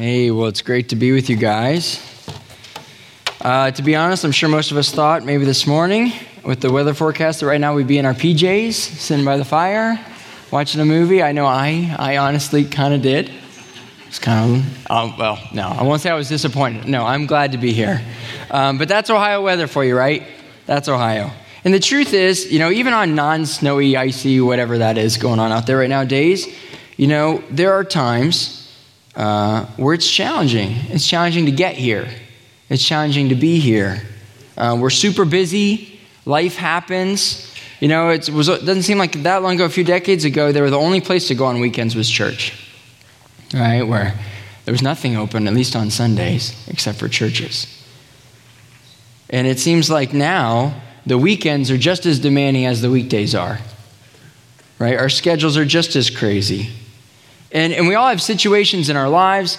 Hey, well, it's great to be with you guys. Uh, to be honest, I'm sure most of us thought maybe this morning with the weather forecast that right now we'd be in our PJs, sitting by the fire, watching a movie. I know I, I honestly kind of did. It's kind of, oh, well, no, I won't say I was disappointed. No, I'm glad to be here. Um, but that's Ohio weather for you, right? That's Ohio. And the truth is, you know, even on non snowy, icy, whatever that is going on out there right now days, you know, there are times uh, where it's challenging. It's challenging to get here, it's challenging to be here. Uh, we're super busy, life happens. You know, it was, it doesn't seem like that long ago, a few decades ago, they were the only place to go on weekends was church, right? Where there was nothing open, at least on Sundays, except for churches. And it seems like now the weekends are just as demanding as the weekdays are, right? Our schedules are just as crazy. And, and we all have situations in our lives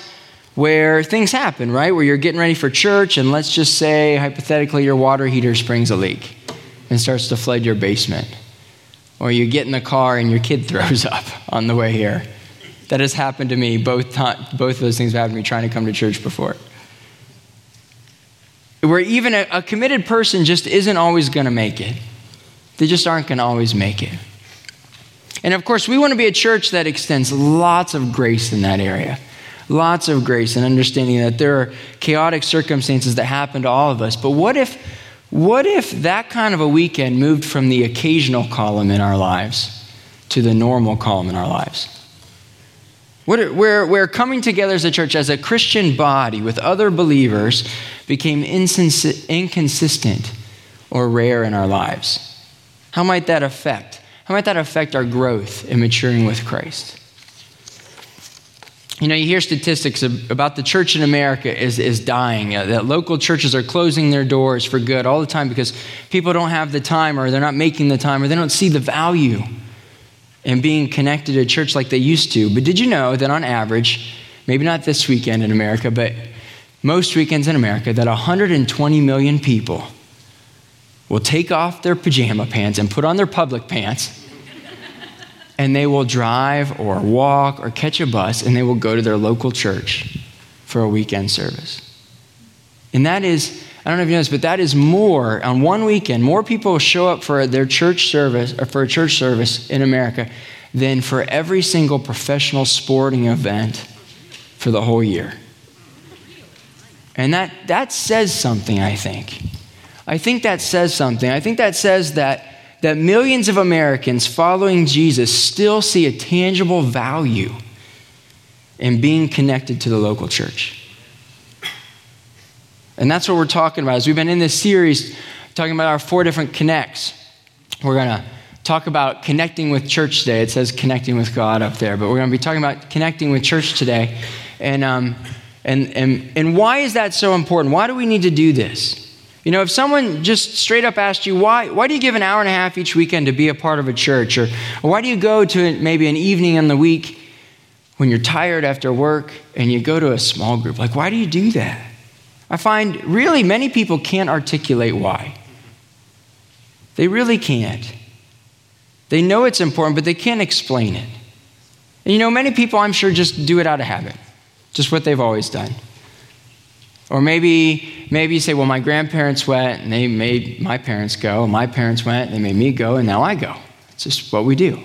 where things happen, right? Where you're getting ready for church, and let's just say, hypothetically, your water heater springs a leak and starts to flood your basement. Or you get in the car and your kid throws up on the way here. That has happened to me. Both, both of those things have happened to me trying to come to church before. Where even a, a committed person just isn't always going to make it. They just aren't going to always make it. And of course, we want to be a church that extends lots of grace in that area. Lots of grace and understanding that there are chaotic circumstances that happen to all of us. But what if, what if that kind of a weekend moved from the occasional column in our lives to the normal column in our lives? What, where, where coming together as a church, as a Christian body with other believers, became inconsistent or rare in our lives? How might that affect how might that affect our growth in maturing with Christ? You know, you hear statistics about the church in America is, is dying, uh, that local churches are closing their doors for good all the time because people don't have the time or they're not making the time or they don't see the value in being connected to a church like they used to. But did you know that on average, maybe not this weekend in America, but most weekends in America, that 120 million people will take off their pajama pants and put on their public pants and they will drive or walk or catch a bus and they will go to their local church for a weekend service. And that is, I don't know if you know this, but that is more, on one weekend, more people show up for their church service or for a church service in America than for every single professional sporting event for the whole year. And that, that says something, I think. I think that says something. I think that says that that millions of Americans following Jesus still see a tangible value in being connected to the local church. And that's what we're talking about. As we've been in this series talking about our four different connects, we're going to talk about connecting with church today. It says connecting with God up there, but we're going to be talking about connecting with church today. And, um, and, and, and why is that so important? Why do we need to do this? You know, if someone just straight up asked you, why, why do you give an hour and a half each weekend to be a part of a church? Or, or why do you go to maybe an evening in the week when you're tired after work and you go to a small group? Like, why do you do that? I find really many people can't articulate why. They really can't. They know it's important, but they can't explain it. And you know, many people, I'm sure, just do it out of habit, just what they've always done. Or maybe, maybe you say, well, my grandparents went and they made my parents go. My parents went and they made me go, and now I go. It's just what we do.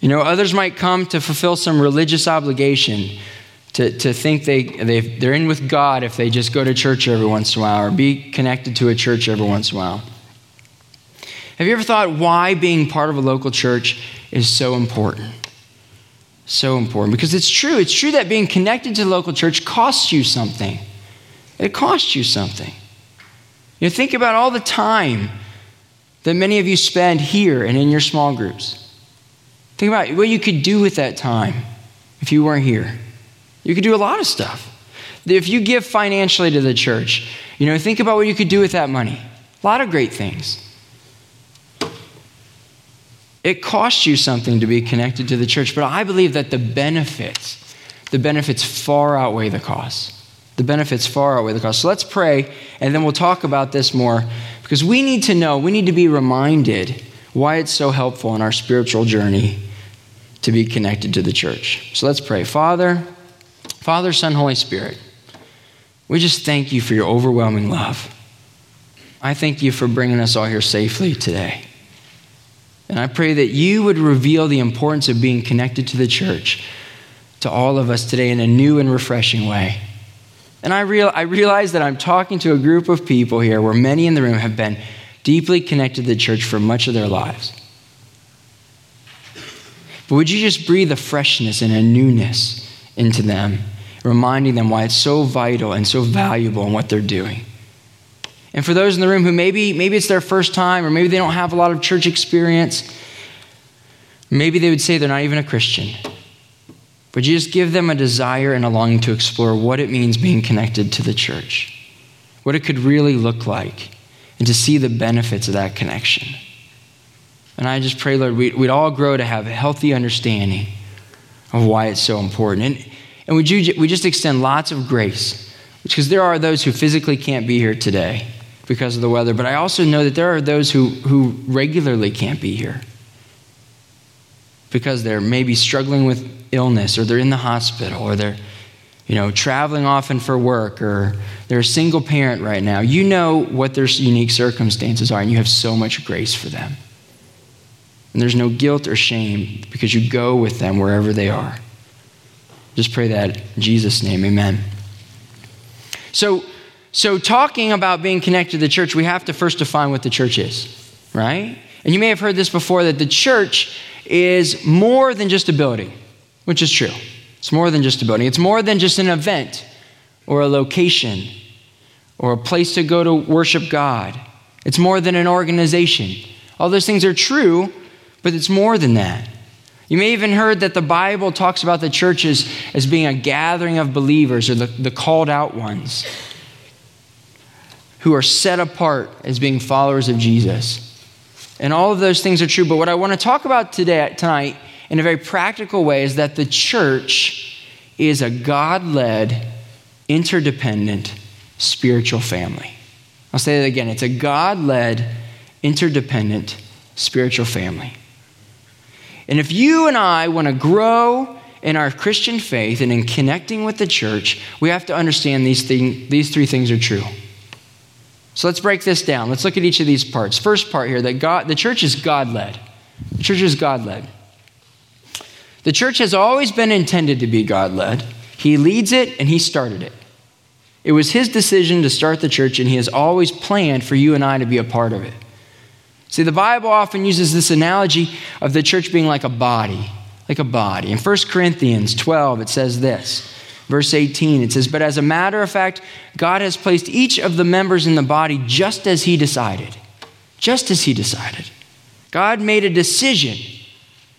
You know, others might come to fulfill some religious obligation, to, to think they, they, they're in with God if they just go to church every once in a while or be connected to a church every once in a while. Have you ever thought why being part of a local church is so important? so important because it's true. It's true that being connected to the local church costs you something. It costs you something. You know, think about all the time that many of you spend here and in your small groups. Think about what you could do with that time if you weren't here. You could do a lot of stuff. If you give financially to the church, you know, think about what you could do with that money. A lot of great things. It costs you something to be connected to the church, but I believe that the benefits, the benefits far outweigh the costs. The benefits far outweigh the cost. So let's pray, and then we'll talk about this more because we need to know, we need to be reminded why it's so helpful in our spiritual journey to be connected to the church. So let's pray. Father, Father, Son, Holy Spirit, we just thank you for your overwhelming love. I thank you for bringing us all here safely today. And I pray that you would reveal the importance of being connected to the church to all of us today in a new and refreshing way. And I, real, I realize that I'm talking to a group of people here where many in the room have been deeply connected to the church for much of their lives. But would you just breathe a freshness and a newness into them, reminding them why it's so vital and so valuable in what they're doing? And for those in the room who maybe, maybe it's their first time or maybe they don't have a lot of church experience, maybe they would say they're not even a Christian. But you just give them a desire and a longing to explore what it means being connected to the church, what it could really look like, and to see the benefits of that connection. And I just pray, Lord, we'd, we'd all grow to have a healthy understanding of why it's so important. And, and would you, we just extend lots of grace, because there are those who physically can't be here today because of the weather, but I also know that there are those who, who regularly can't be here because they're maybe struggling with illness or they're in the hospital or they're you know traveling often for work or they're a single parent right now. You know what their unique circumstances are and you have so much grace for them. And there's no guilt or shame because you go with them wherever they are. Just pray that in jesus name. Amen. So so, talking about being connected to the church, we have to first define what the church is, right? And you may have heard this before that the church is more than just a building, which is true. It's more than just a building, it's more than just an event or a location or a place to go to worship God. It's more than an organization. All those things are true, but it's more than that. You may even heard that the Bible talks about the churches as being a gathering of believers or the, the called out ones who are set apart as being followers of Jesus. And all of those things are true. But what I want to talk about today, tonight, in a very practical way, is that the church is a God led, interdependent, spiritual family. I'll say that again. It's a God led, interdependent, spiritual family. And if you and I want to grow in our Christian faith and in connecting with the church, we have to understand these, thing, these three things are true. So let's break this down. Let's look at each of these parts. First part here that God, the church is God led. The church is God led. The church has always been intended to be God led. He leads it and He started it. It was His decision to start the church, and He has always planned for you and I to be a part of it. See, the Bible often uses this analogy of the church being like a body, like a body. In 1 Corinthians 12, it says this verse 18. It says, But as a matter of fact, God has placed each of the members in the body just as He decided. Just as He decided. God made a decision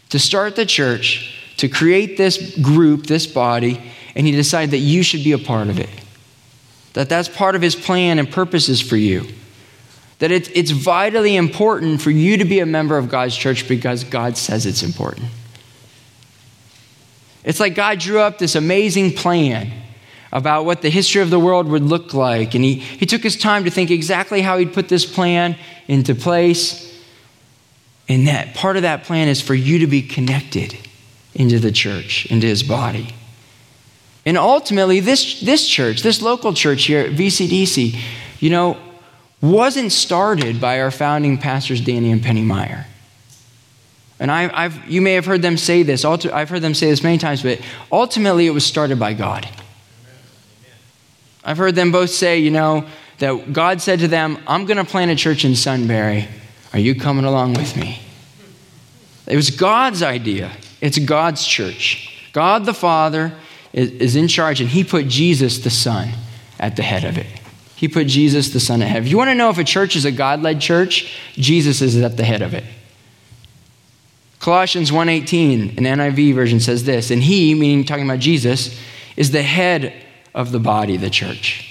to start the church, to create this group, this body, and He decided that you should be a part of it. That that's part of His plan and purposes for you. That it's, it's vitally important for you to be a member of God's church because God says it's important. It's like God drew up this amazing plan about what the history of the world would look like. And he, he took his time to think exactly how he'd put this plan into place. And that part of that plan is for you to be connected into the church, into his body. And ultimately, this, this church, this local church here at VCDC, you know, wasn't started by our founding pastors, Danny and Penny Meyer. And I, have you may have heard them say this. I've heard them say this many times, but ultimately it was started by God. I've heard them both say, you know, that God said to them, I'm going to plant a church in Sunbury. Are you coming along with me? It was God's idea. It's God's church. God the Father is in charge, and He put Jesus the Son at the head of it. He put Jesus the Son ahead. If you want to know if a church is a God led church, Jesus is at the head of it. Colossians 1:18, an NIV version says this, and he, meaning talking about Jesus, is the head of the body, the church.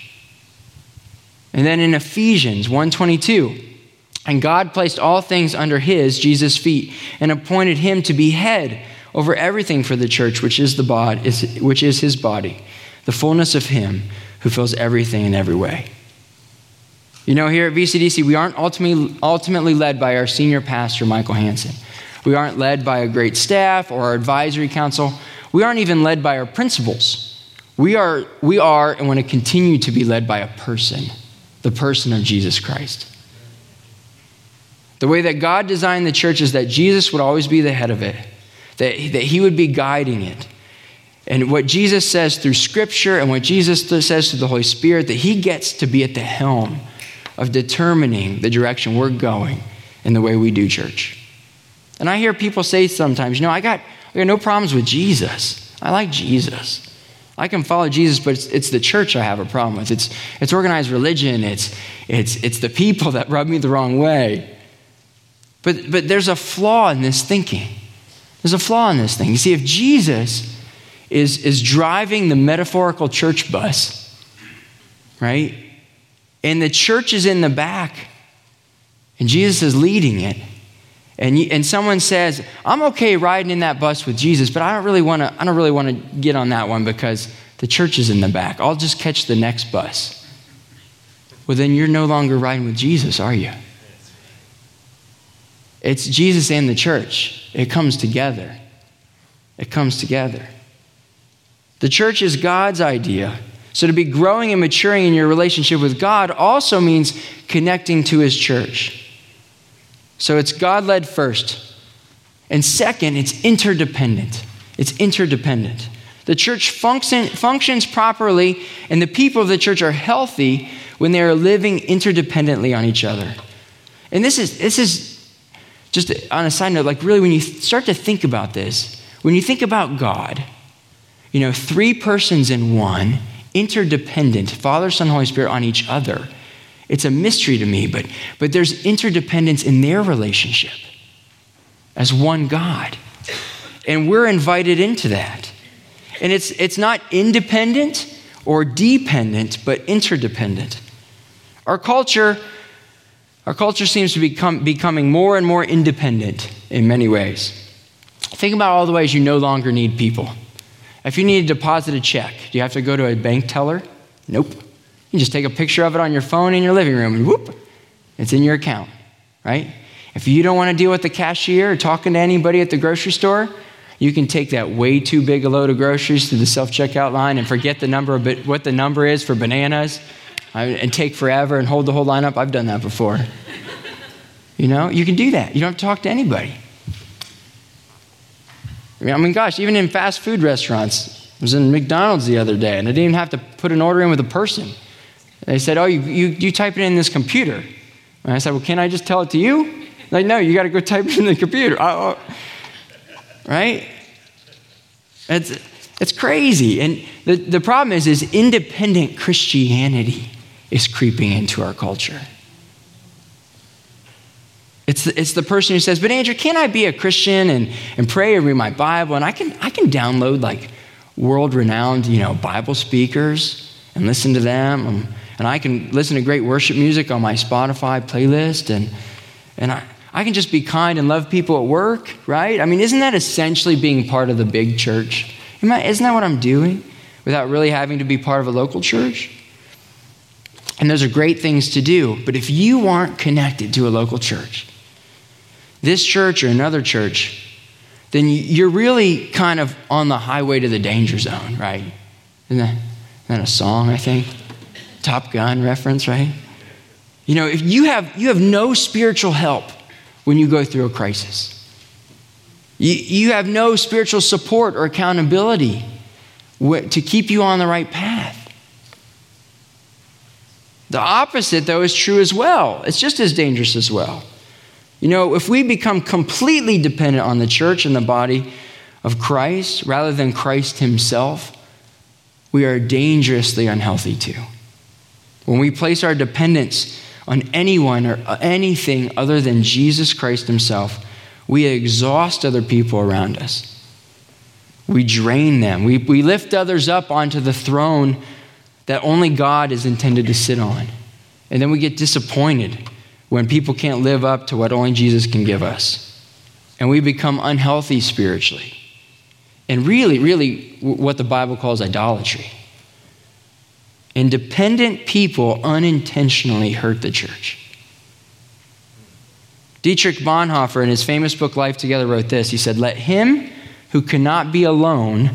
And then in Ephesians 1:22, and God placed all things under his, Jesus' feet, and appointed him to be head over everything for the church, which is the body, which is his body, the fullness of him who fills everything in every way. You know, here at VCDC, we aren't ultimately, ultimately led by our senior pastor, Michael Hansen. We aren't led by a great staff or our advisory council. We aren't even led by our principals. We are, we are and want to continue to be led by a person, the person of Jesus Christ. The way that God designed the church is that Jesus would always be the head of it, that, that he would be guiding it. And what Jesus says through Scripture and what Jesus says through the Holy Spirit, that he gets to be at the helm of determining the direction we're going in the way we do church. And I hear people say sometimes, you know, I got, I got no problems with Jesus. I like Jesus. I can follow Jesus, but it's, it's, the church I have a problem with. It's, it's organized religion. It's, it's, it's the people that rub me the wrong way. But, but there's a flaw in this thinking. There's a flaw in this thing. You see, if Jesus is, is driving the metaphorical church bus, right? And the church is in the back, and Jesus is leading it. And, you, and someone says, I'm okay riding in that bus with Jesus, but I don't really want to I don't really want to get on that one because the church is in the back. I'll just catch the next bus. Well, then you're no longer riding with Jesus, are you? It's Jesus and the church. It comes together. It comes together. The church is God's idea. So to be growing and maturing in your relationship with God also means connecting to his church. So it's God led first. And second, it's interdependent. It's interdependent. The church function, functions properly, and the people of the church are healthy when they are living interdependently on each other. And this is, this is just on a side note, like really, when you start to think about this, when you think about God, you know, three persons in one, interdependent, Father, Son, Holy Spirit on each other. It's a mystery to me, but, but there's interdependence in their relationship as one God. And we're invited into that. And it's, it's not independent or dependent, but interdependent. Our culture our culture seems to be becoming more and more independent in many ways. Think about all the ways you no longer need people. If you need to deposit a check, do you have to go to a bank teller? Nope. You just take a picture of it on your phone in your living room and whoop, it's in your account, right? If you don't want to deal with the cashier or talking to anybody at the grocery store, you can take that way too big a load of groceries to the self checkout line and forget the number of what the number is for bananas uh, and take forever and hold the whole line up. I've done that before. You know, you can do that. You don't have to talk to anybody. I mean, gosh, even in fast food restaurants, I was in McDonald's the other day, and I didn't even have to put an order in with a person. They said, Oh, you, you, you type it in this computer. And I said, Well, can I just tell it to you? Like, no, you got to go type it in the computer. Oh. Right? It's, it's crazy. And the, the problem is, is independent Christianity is creeping into our culture. It's the, it's the person who says, But Andrew, can I be a Christian and, and pray and read my Bible? And I can, I can download like world renowned you know, Bible speakers and listen to them. Um, and I can listen to great worship music on my Spotify playlist. And, and I, I can just be kind and love people at work, right? I mean, isn't that essentially being part of the big church? Isn't that what I'm doing without really having to be part of a local church? And those are great things to do. But if you aren't connected to a local church, this church or another church, then you're really kind of on the highway to the danger zone, right? Isn't that, isn't that a song, I think? Top Gun reference, right? You know, if you have, you have no spiritual help when you go through a crisis. You, you have no spiritual support or accountability to keep you on the right path. The opposite, though, is true as well. It's just as dangerous as well. You know, if we become completely dependent on the church and the body of Christ rather than Christ Himself, we are dangerously unhealthy too. When we place our dependence on anyone or anything other than Jesus Christ Himself, we exhaust other people around us. We drain them. We, we lift others up onto the throne that only God is intended to sit on. And then we get disappointed when people can't live up to what only Jesus can give us. And we become unhealthy spiritually. And really, really, what the Bible calls idolatry. Independent people unintentionally hurt the church. Dietrich Bonhoeffer, in his famous book Life Together, wrote this. He said, Let him who cannot be alone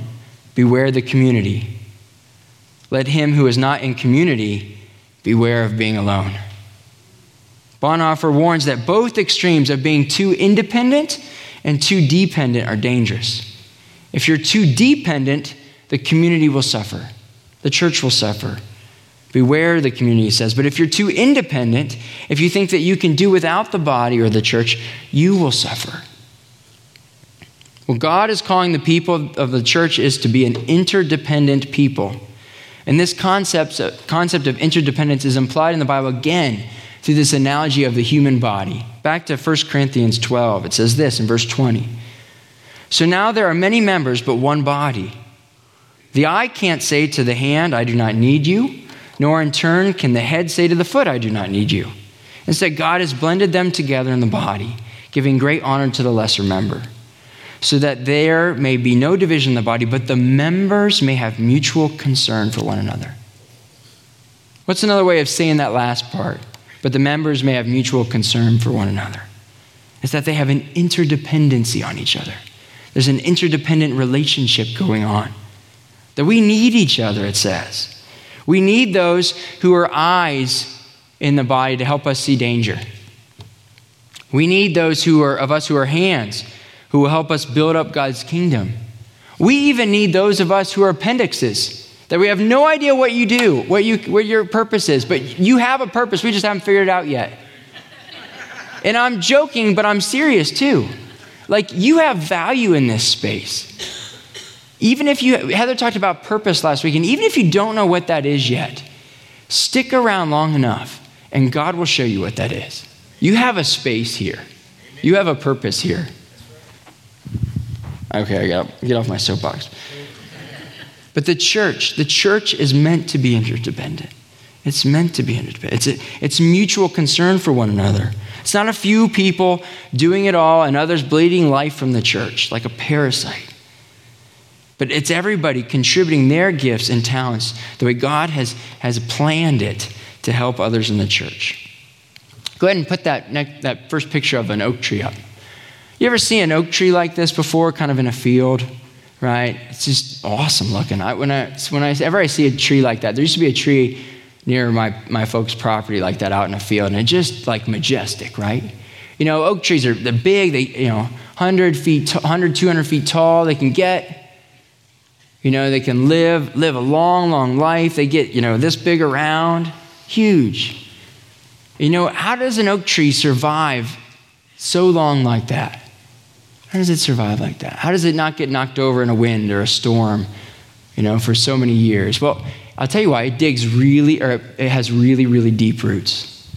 beware the community. let him who is not in community beware of being alone. Bonhoeffer warns that both extremes of being too independent and too dependent are dangerous. If you're too dependent, the community will suffer, the church will suffer. Beware, the community says. But if you're too independent, if you think that you can do without the body or the church, you will suffer. What God is calling the people of the church is to be an interdependent people. And this concept, concept of interdependence is implied in the Bible again through this analogy of the human body. Back to 1 Corinthians 12, it says this in verse 20. So now there are many members, but one body. The eye can't say to the hand, I do not need you, nor in turn can the head say to the foot, I do not need you. Instead, God has blended them together in the body, giving great honor to the lesser member so that there may be no division in the body, but the members may have mutual concern for one another. What's another way of saying that last part? But the members may have mutual concern for one another. Is that they have an interdependency on each other. There's an interdependent relationship going on. That we need each other, it says. We need those who are eyes in the body to help us see danger. We need those who are of us who are hands who will help us build up God's kingdom. We even need those of us who are appendixes, that we have no idea what you do, what, you, what your purpose is, but you have a purpose. We just haven't figured it out yet. And I'm joking, but I'm serious too. Like, you have value in this space. Even if you, Heather talked about purpose last week, and even if you don't know what that is yet, stick around long enough and God will show you what that is. You have a space here, you have a purpose here. Okay, I got get off my soapbox. But the church, the church is meant to be interdependent. It's meant to be interdependent. It's, a, it's mutual concern for one another. It's not a few people doing it all and others bleeding life from the church like a parasite. But it's everybody contributing their gifts and talents the way God has, has planned it to help others in the church. Go ahead and put that, next, that first picture of an oak tree up. You ever see an oak tree like this before, kind of in a field? Right? It's just awesome looking. I, when I, whenever I see a tree like that, there used to be a tree near my, my folks' property like that out in a field, and it's just like majestic, right? You know, oak trees are they're big. They you know 100 feet, 100, 200 feet tall. They can get. You know, they can live live a long, long life. They get you know this big around, huge. You know, how does an oak tree survive so long like that? How does it survive like that? How does it not get knocked over in a wind or a storm, you know, for so many years? Well, I'll tell you why. It digs really, or it has really, really deep roots.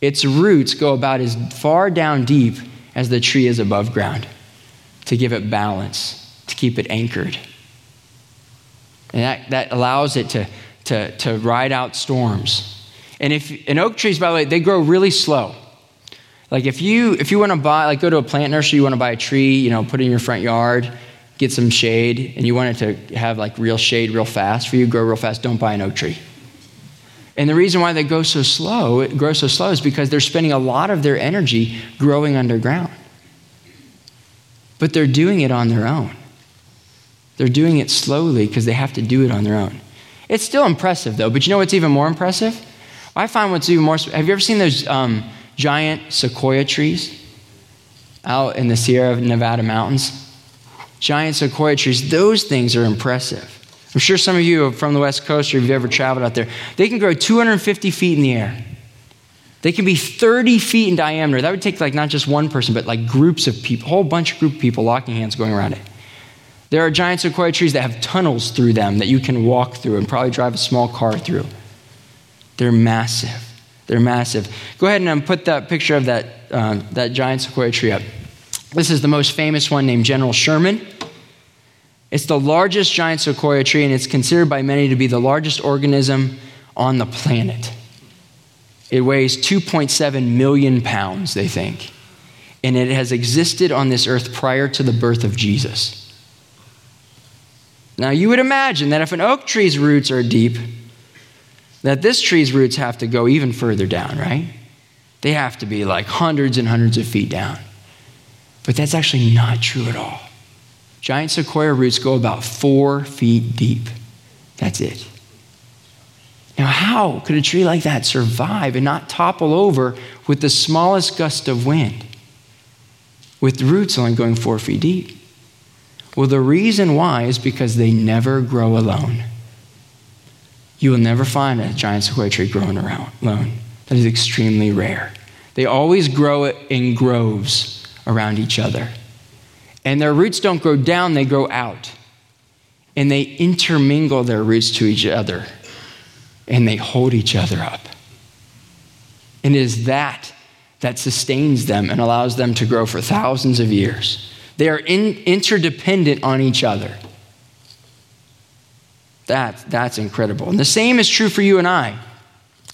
Its roots go about as far down deep as the tree is above ground to give it balance, to keep it anchored. And that, that allows it to, to, to ride out storms. And if an oak trees, by the way, they grow really slow. Like if you if you want to buy like go to a plant nursery, you want to buy a tree, you know, put it in your front yard, get some shade, and you want it to have like real shade real fast for you, grow real fast, don't buy an oak tree. And the reason why they go so slow, it grows so slow is because they're spending a lot of their energy growing underground. But they're doing it on their own. They're doing it slowly because they have to do it on their own. It's still impressive though, but you know what's even more impressive? I find what's even more. Have you ever seen those um, giant sequoia trees out in the Sierra Nevada mountains. Giant sequoia trees, those things are impressive. I'm sure some of you are from the West Coast or if you've ever traveled out there. They can grow 250 feet in the air. They can be 30 feet in diameter. That would take like not just one person, but like groups of people, a whole bunch of group of people locking hands going around it. There are giant sequoia trees that have tunnels through them that you can walk through and probably drive a small car through. They're massive. They're massive. Go ahead and um, put that picture of that, uh, that giant sequoia tree up. This is the most famous one named General Sherman. It's the largest giant sequoia tree, and it's considered by many to be the largest organism on the planet. It weighs 2.7 million pounds, they think. And it has existed on this earth prior to the birth of Jesus. Now, you would imagine that if an oak tree's roots are deep, that this tree's roots have to go even further down, right? They have to be like hundreds and hundreds of feet down. But that's actually not true at all. Giant sequoia roots go about four feet deep. That's it. Now, how could a tree like that survive and not topple over with the smallest gust of wind, with roots only going four feet deep? Well, the reason why is because they never grow alone. You will never find a giant sequoia tree growing around alone. That is extremely rare. They always grow in groves around each other. And their roots don't grow down, they grow out. And they intermingle their roots to each other. And they hold each other up. And it is that that sustains them and allows them to grow for thousands of years. They are in, interdependent on each other. That, that's incredible. And the same is true for you and I.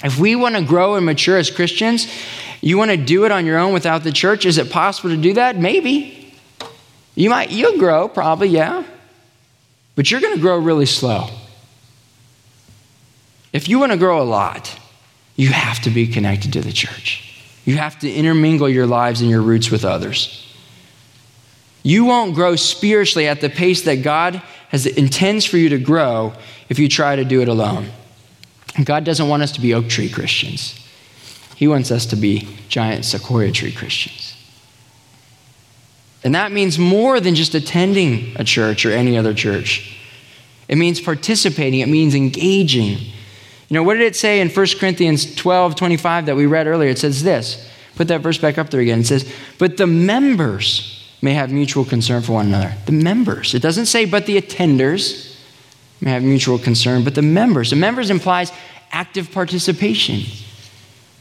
If we want to grow and mature as Christians, you want to do it on your own without the church? Is it possible to do that? Maybe. You might, you'll grow, probably, yeah. But you're going to grow really slow. If you want to grow a lot, you have to be connected to the church. You have to intermingle your lives and your roots with others. You won't grow spiritually at the pace that God has intends for you to grow if you try to do it alone. God doesn't want us to be oak tree Christians. He wants us to be giant sequoia tree Christians. And that means more than just attending a church or any other church. It means participating, it means engaging. You know, what did it say in 1 Corinthians 12 25 that we read earlier? It says this. Put that verse back up there again. It says, But the members may have mutual concern for one another. The members. It doesn't say, but the attenders may have mutual concern, but the members. The members implies active participation.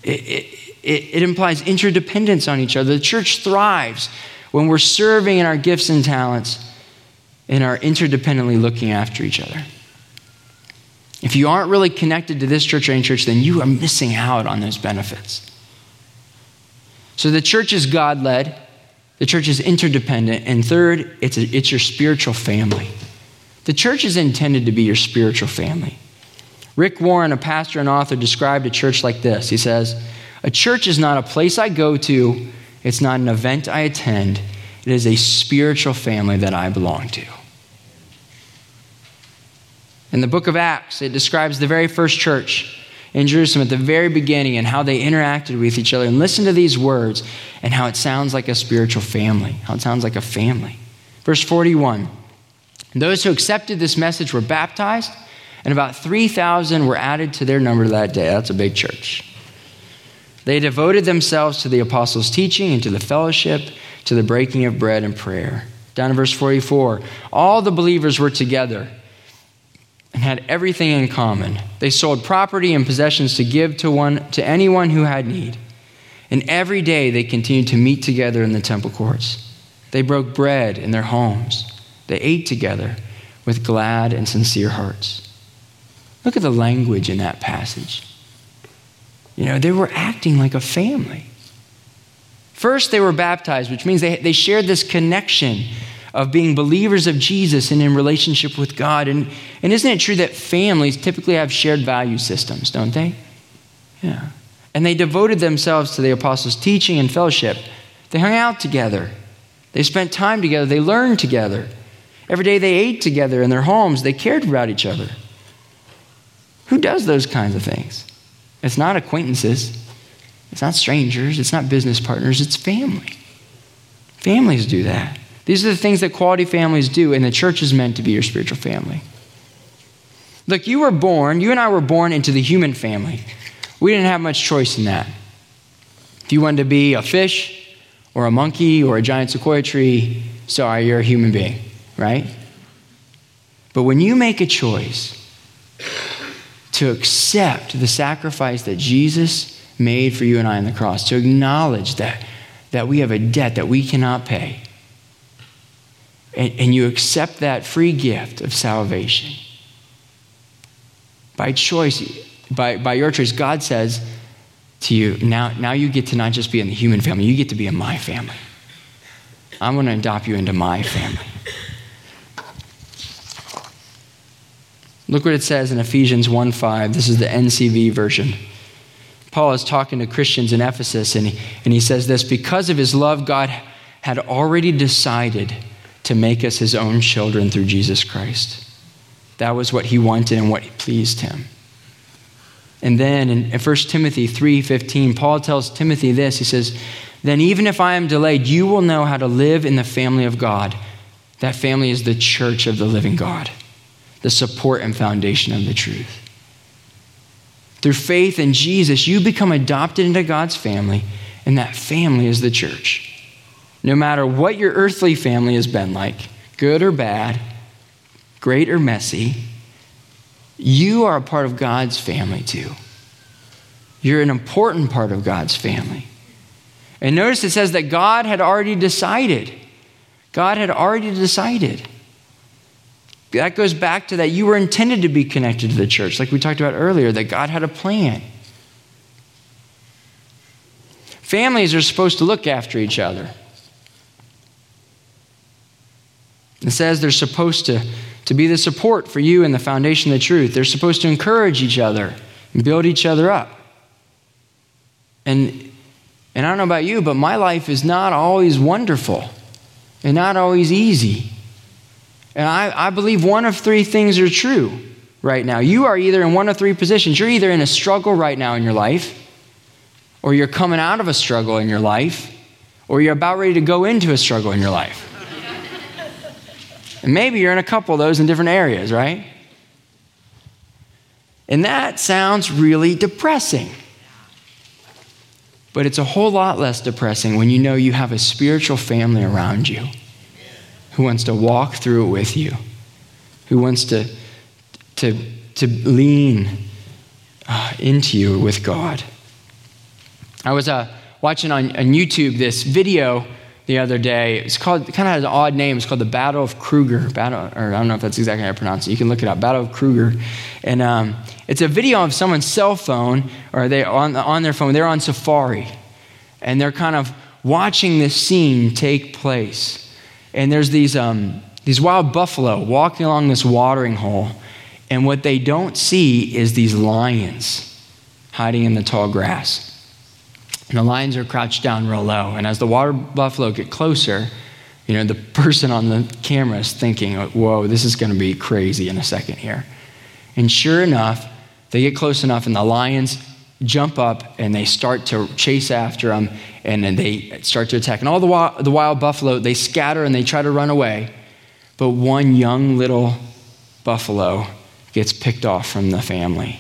It, it, it, implies interdependence on each other. The church thrives when we're serving in our gifts and talents and are interdependently looking after each other. If you aren't really connected to this church or any church, then you are missing out on those benefits. So the church is God led, the church is interdependent, and third, it's, a, it's your spiritual family. The church is intended to be your spiritual family. Rick Warren, a pastor and author, described a church like this. He says, A church is not a place I go to, it's not an event I attend, it is a spiritual family that I belong to. In the book of Acts, it describes the very first church in Jerusalem at the very beginning and how they interacted with each other. And listen to these words and how it sounds like a spiritual family, how it sounds like a family. Verse 41 those who accepted this message were baptized, and about 3,000 were added to their number that day. That's a big church. They devoted themselves to the apostles' teaching and to the fellowship, to the breaking of bread and prayer. Down in verse 44, all the believers were together and had everything in common. They sold property and possessions to give to one to anyone who had need. And every day they continued to meet together in the temple courts. They broke bread in their homes they ate together with glad and sincere hearts. Look at the language in that passage. You know, they were acting like a family. First, they were baptized, which means they, they shared this connection of being believers of Jesus and in relationship with God. And, and isn't it true that families typically have shared value systems, don't they? Yeah. And they devoted themselves to the apostles' teaching and fellowship. They hung out together, they spent time together, they learned together. Every day they ate together in their homes, they cared about each other. Who does those kinds of things? It's not acquaintances, it's not strangers, it's not business partners, it's family. Families do that. These are the things that quality families do, and the church is meant to be your spiritual family. Look, you were born, you and I were born into the human family. We didn't have much choice in that. If you wanted to be a fish or a monkey or a giant sequoia tree, sorry, you're a human being right? But when you make a choice to accept the sacrifice that Jesus made for you and I on the cross, to acknowledge that, that we have a debt that we cannot pay, and, and you accept that free gift of salvation, by choice, by, by your choice, God says to you, now, now you get to not just be in the human family, you get to be in my family. I'm going to adopt you into my family. Look what it says in Ephesians 1 5. This is the NCV version. Paul is talking to Christians in Ephesus, and he, and he says this Because of his love, God had already decided to make us his own children through Jesus Christ. That was what he wanted and what pleased him. And then in 1 Timothy 3:15, Paul tells Timothy this. He says, "Then even if I am delayed, you will know how to live in the family of God." That family is the church of the living God, the support and foundation of the truth. Through faith in Jesus, you become adopted into God's family, and that family is the church. No matter what your earthly family has been like, good or bad, great or messy, you are a part of God's family too. You're an important part of God's family. And notice it says that God had already decided. God had already decided. That goes back to that you were intended to be connected to the church, like we talked about earlier, that God had a plan. Families are supposed to look after each other. It says they're supposed to to be the support for you and the foundation of the truth. They're supposed to encourage each other and build each other up. And, and I don't know about you, but my life is not always wonderful and not always easy. And I, I believe one of three things are true right now. You are either in one of three positions. You're either in a struggle right now in your life, or you're coming out of a struggle in your life, or you're about ready to go into a struggle in your life. And maybe you're in a couple of those in different areas, right? And that sounds really depressing. But it's a whole lot less depressing when you know you have a spiritual family around you who wants to walk through it with you, who wants to, to, to lean uh, into you with God. I was uh, watching on, on YouTube this video the other day. It's called, it kind of has an odd name. It's called the Battle of Kruger. Battle, or I don't know if that's exactly how I pronounce it. You can look it up. Battle of Kruger. And um, it's a video of someone's cell phone, or they on, on their phone. They're on Safari. And they're kind of watching this scene take place. And there's these, um, these wild buffalo walking along this watering hole. And what they don't see is these lions hiding in the tall grass. And the lions are crouched down real low. And as the water buffalo get closer, you know, the person on the camera is thinking, whoa, this is going to be crazy in a second here. And sure enough, they get close enough, and the lions jump up and they start to chase after them, and then they start to attack. And all the wild, the wild buffalo, they scatter and they try to run away. But one young little buffalo gets picked off from the family.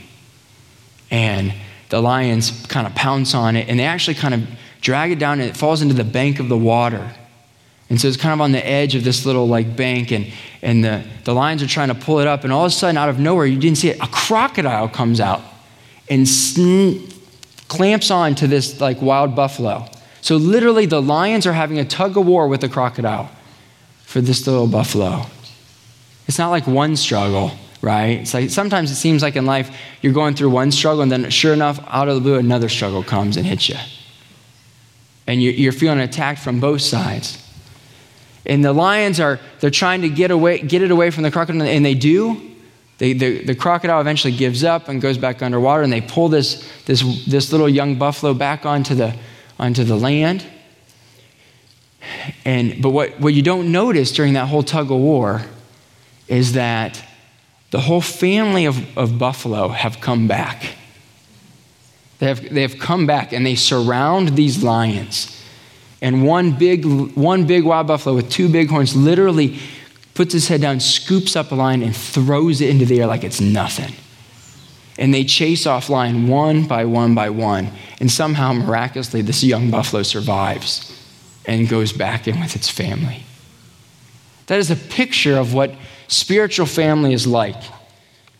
And the lions kind of pounce on it and they actually kind of drag it down and it falls into the bank of the water. And so it's kind of on the edge of this little like bank, and, and the, the lions are trying to pull it up, and all of a sudden, out of nowhere, you didn't see it, a crocodile comes out and sn- clamps on to this like wild buffalo. So literally, the lions are having a tug of war with the crocodile for this little buffalo. It's not like one struggle, right? So sometimes it seems like in life you're going through one struggle, and then sure enough, out of the blue, another struggle comes and hits you. And you're feeling attacked from both sides. And the lions are, they're trying to get, away, get it away from the crocodile, and they do. They, the, the crocodile eventually gives up and goes back underwater, and they pull this, this, this little young buffalo back onto the, onto the land. And, but what, what you don't notice during that whole tug of war is that the whole family of, of buffalo have come back. They have, they have come back and they surround these lions. And one big, one big wild buffalo with two big horns literally puts his head down, scoops up a lion, and throws it into the air like it's nothing. And they chase off lion one by one by one. And somehow, miraculously, this young buffalo survives and goes back in with its family. That is a picture of what spiritual family is like.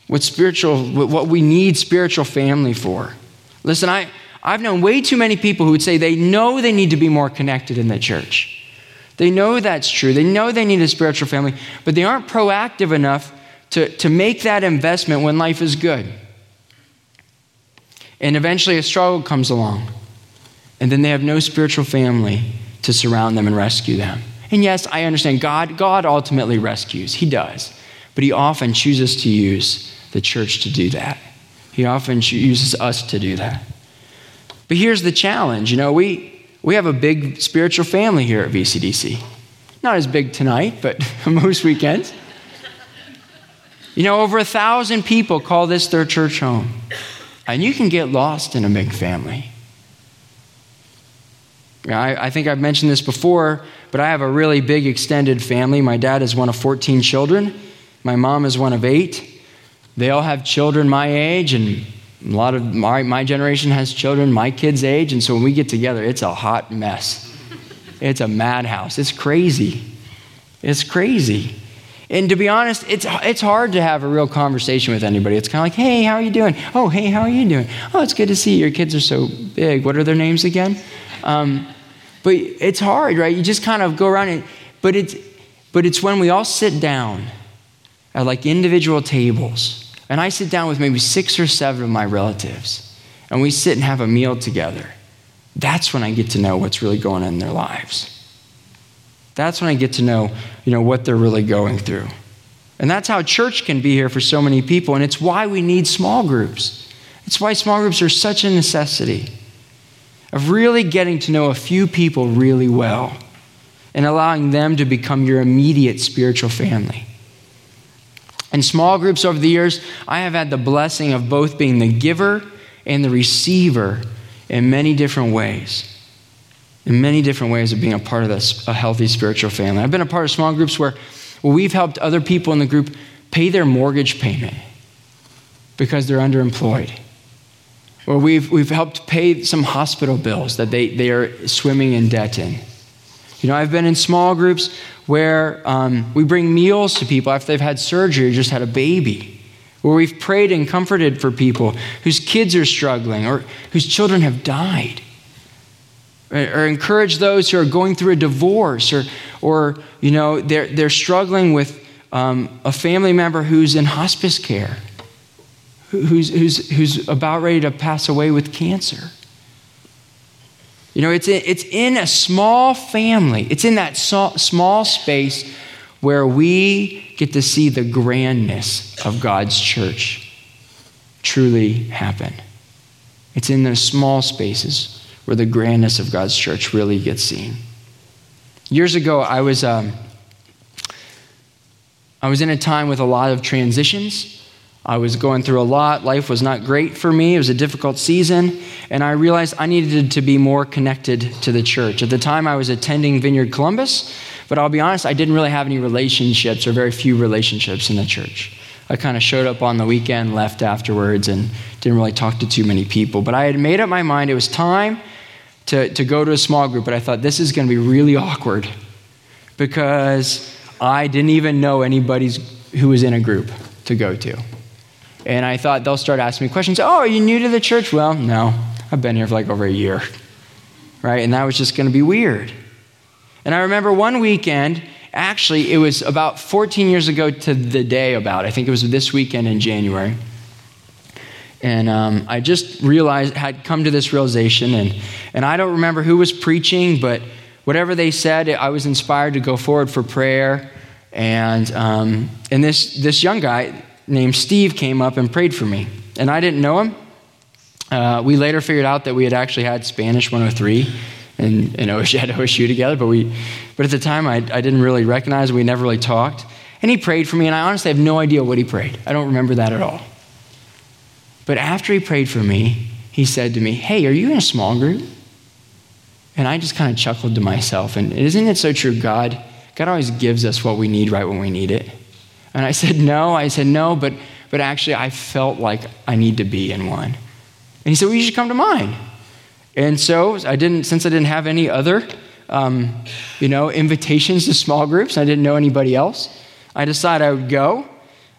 What spiritual, what we need spiritual family for. Listen, I, I've known way too many people who would say they know they need to be more connected in the church. They know that's true. They know they need a spiritual family, but they aren't proactive enough to, to make that investment when life is good. And eventually a struggle comes along, and then they have no spiritual family to surround them and rescue them. And yes, I understand God, God ultimately rescues. He does. But he often chooses to use the church to do that. He often uses us to do that. But here's the challenge. You know, we, we have a big spiritual family here at VCDC. Not as big tonight, but most weekends. You know, over a thousand people call this their church home. And you can get lost in a big family. I, I, think I've mentioned this before, but I have a really big extended family. My dad is one of 14 children, my mom is one of eight. They all have children my age, and a lot of my, my generation has children my kids' age. And so when we get together, it's a hot mess. It's a madhouse. It's crazy. It's crazy. And to be honest, it's, it's hard to have a real conversation with anybody. It's kind of like, hey, how are you doing? Oh, hey, how are you doing? Oh, it's good to see you. Your kids are so big. What are their names again? Um, but it's hard, right? You just kind of go around and, but it's, but it's when we all sit down at like individual tables, and I sit down with maybe six or seven of my relatives, and we sit and have a meal together. That's when I get to know what's really going on in their lives. That's when I get to know, you know, what they're really going through. And that's how church can be here for so many people, and it's why we need small groups. It's why small groups are such a necessity of really getting to know a few people really well and allowing them to become your immediate spiritual family. In small groups over the years, I have had the blessing of both being the giver and the receiver in many different ways. In many different ways of being a part of this, a healthy spiritual family. I've been a part of small groups where, where we've helped other people in the group pay their mortgage payment because they're underemployed or we've, we've helped pay some hospital bills that they, they are swimming in debt in. You know, I've been in small groups where um, we bring meals to people after they've had surgery or just had a baby, where we've prayed and comforted for people whose kids are struggling or whose children have died, or, or encourage those who are going through a divorce or, or you know, they're, they're struggling with um, a family member who's in hospice care who's, who's, who's about ready to pass away with cancer. You know, it's in, it's in a small family, it's in that small space where we get to see the grandness of God's church truly happen. It's in those small spaces where the grandness of God's church really gets seen. Years ago, I was, um, I was in a time with a lot of transitions. I was going through a lot. Life was not great for me. It was a difficult season. And I realized I needed to be more connected to the church. At the time, I was attending Vineyard Columbus, but I'll be honest, I didn't really have any relationships or very few relationships in the church. I kind of showed up on the weekend, left afterwards, and didn't really talk to too many people. But I had made up my mind it was time to, to go to a small group, but I thought this is going to be really awkward because I didn't even know anybody who was in a group to go to. And I thought they'll start asking me questions. Oh, are you new to the church? Well, no. I've been here for like over a year. Right? And that was just going to be weird. And I remember one weekend, actually, it was about 14 years ago to the day about. I think it was this weekend in January. And um, I just realized, had come to this realization, and, and I don't remember who was preaching, but whatever they said, I was inspired to go forward for prayer. And, um, and this, this young guy, named Steve came up and prayed for me. And I didn't know him. Uh, we later figured out that we had actually had Spanish 103 and, and OSU, had OSU together, but, we, but at the time I, I didn't really recognize We never really talked. And he prayed for me, and I honestly have no idea what he prayed. I don't remember that at all. But after he prayed for me, he said to me, Hey, are you in a small group? And I just kind of chuckled to myself. And isn't it so true? God, God always gives us what we need right when we need it. And I said, No. I said, No, but, but actually, I felt like I need to be in one. And he said, Well, you should come to mine. And so I didn't, since I didn't have any other, um, you know, invitations to small groups, I didn't know anybody else, I decided I would go.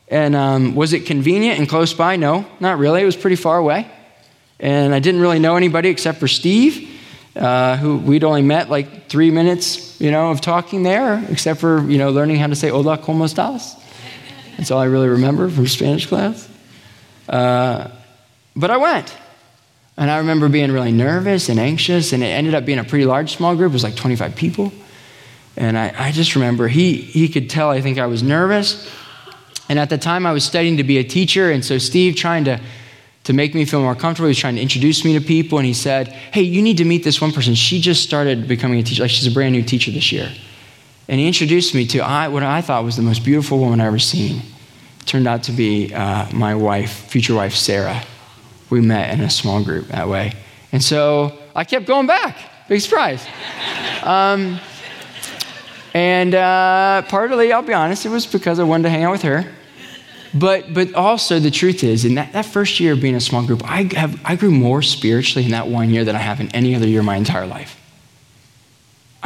And um, was it convenient and close by? No, not really. It was pretty far away. And I didn't really know anybody except for Steve, uh, who we'd only met like three minutes, you know, of talking there, except for, you know, learning how to say hola, ¿cómo estás? That's all I really remember from Spanish class. Uh, but I went. And I remember being really nervous and anxious, and it ended up being a pretty large small group. It was like 25 people. And I, I just remember he, he could tell I think I was nervous. And at the time, I was studying to be a teacher. And so, Steve, trying to, to make me feel more comfortable, he was trying to introduce me to people. And he said, Hey, you need to meet this one person. She just started becoming a teacher. Like, she's a brand new teacher this year. And he introduced me to I, what I thought was the most beautiful woman I ever seen. Turned out to be uh, my wife, future wife, Sarah. we met in a small group that way. And so I kept going back. Big surprise. Um, and uh, partly, I'll be honest, it was because I wanted to hang out with her. But, but also, the truth is, in that, that first year of being a small group, I, have, I grew more spiritually in that one year than I have in any other year my entire life.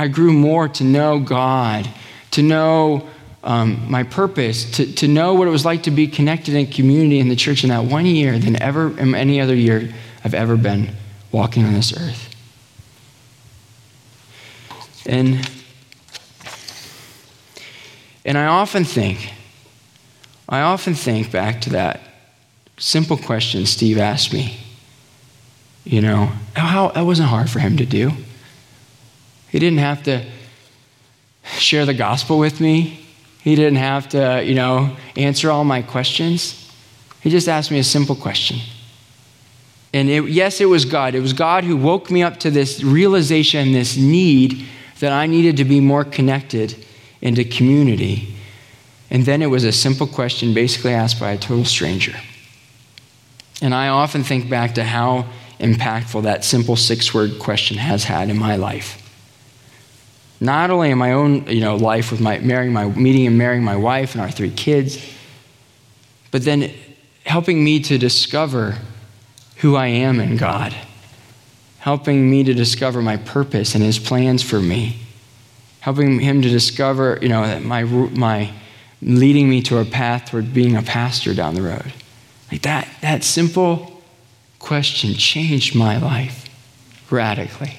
I grew more to know God, to know um, my purpose, to, to know what it was like to be connected in community in the church in that one year than ever in any other year I've ever been walking on this earth. And, and I often think, I often think back to that simple question Steve asked me. You know, how, that wasn't hard for him to do. He didn't have to share the gospel with me. He didn't have to, you know, answer all my questions. He just asked me a simple question. And it, yes, it was God. It was God who woke me up to this realization, this need that I needed to be more connected into community. And then it was a simple question basically asked by a total stranger. And I often think back to how impactful that simple six word question has had in my life. Not only in my own you know, life with my marrying my meeting and marrying my wife and our three kids, but then helping me to discover who I am in God, helping me to discover my purpose and His plans for me, helping Him to discover, you know, my, my leading me to a path toward being a pastor down the road. Like that, that simple question changed my life radically.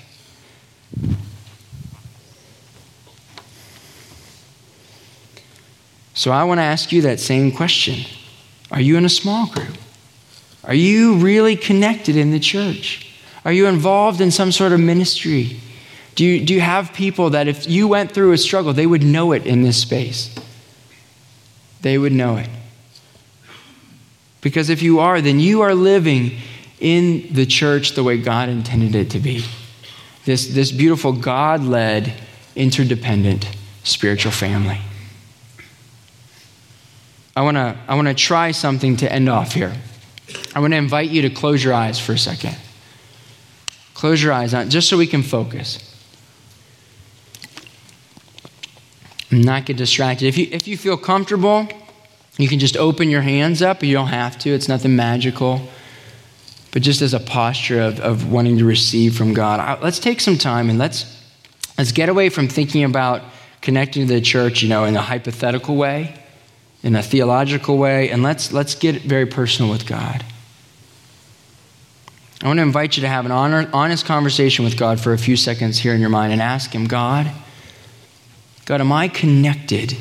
So I want to ask you that same question Are you in a small group? Are you really connected in the church? Are you involved in some sort of ministry? Do you, do you have people that if you went through a struggle, they would know it in this space? They would know it. Because if you are, then you are living in the church the way God intended it to be. This, this beautiful God led, interdependent spiritual family. I want to I wanna try something to end off here. I want to invite you to close your eyes for a second. Close your eyes, on just so we can focus. And Not get distracted. If you, if you feel comfortable, you can just open your hands up. You don't have to, it's nothing magical. But just as a posture of, of wanting to receive from God, uh, let's take some time and let's, let's get away from thinking about connecting to the church, you know, in a hypothetical way in a theological way, and let's, let's get very personal with God. I want to invite you to have an honor, honest conversation with God for a few seconds here in your mind and ask Him, God, God, am I connected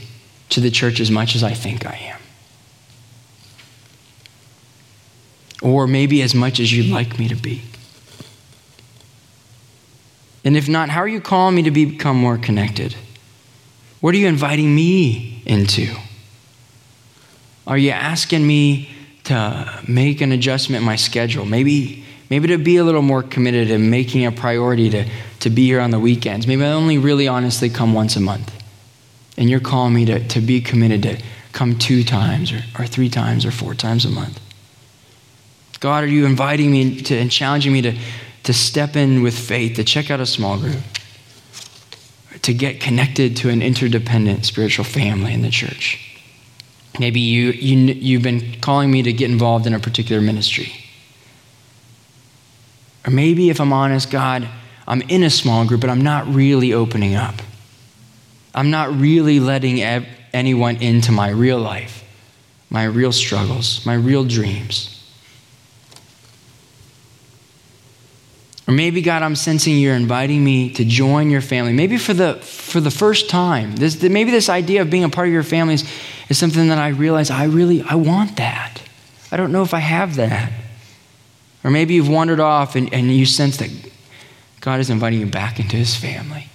to the church as much as I think I am? Or maybe as much as you'd like me to be? And if not, how are you calling me to become more connected? What are you inviting me into? Are you asking me to make an adjustment in my schedule? Maybe, maybe to be a little more committed and making a priority to, to be here on the weekends. Maybe I only really honestly come once a month. And you're calling me to, to be committed to come two times or, or three times or four times a month. God, are you inviting me to and challenging me to, to step in with faith, to check out a small group, to get connected to an interdependent spiritual family in the church? Maybe you, you, you've been calling me to get involved in a particular ministry. Or maybe, if I'm honest, God, I'm in a small group, but I'm not really opening up. I'm not really letting anyone into my real life, my real struggles, my real dreams. Or maybe, God, I'm sensing you're inviting me to join your family. Maybe for the, for the first time. This, maybe this idea of being a part of your family is, is something that I realize I really, I want that. I don't know if I have that. Or maybe you've wandered off and, and you sense that God is inviting you back into his family,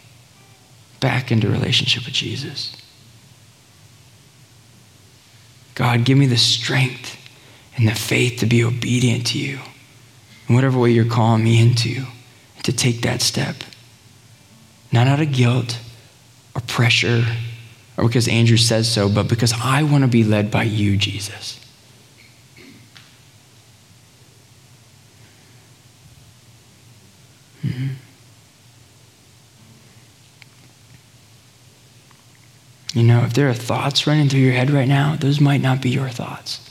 back into relationship with Jesus. God, give me the strength and the faith to be obedient to you in whatever way you're calling me into, to take that step. Not out of guilt or pressure or because Andrew says so, but because I want to be led by you, Jesus. Mm-hmm. You know, if there are thoughts running through your head right now, those might not be your thoughts.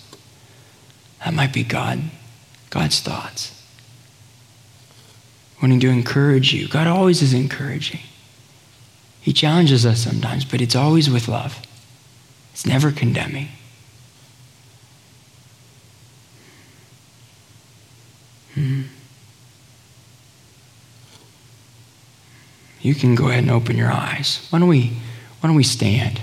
That might be God, God's thoughts. Wanting to encourage you. God always is encouraging. He challenges us sometimes, but it's always with love. It's never condemning. Hmm. You can go ahead and open your eyes. Why don't we, why don't we stand?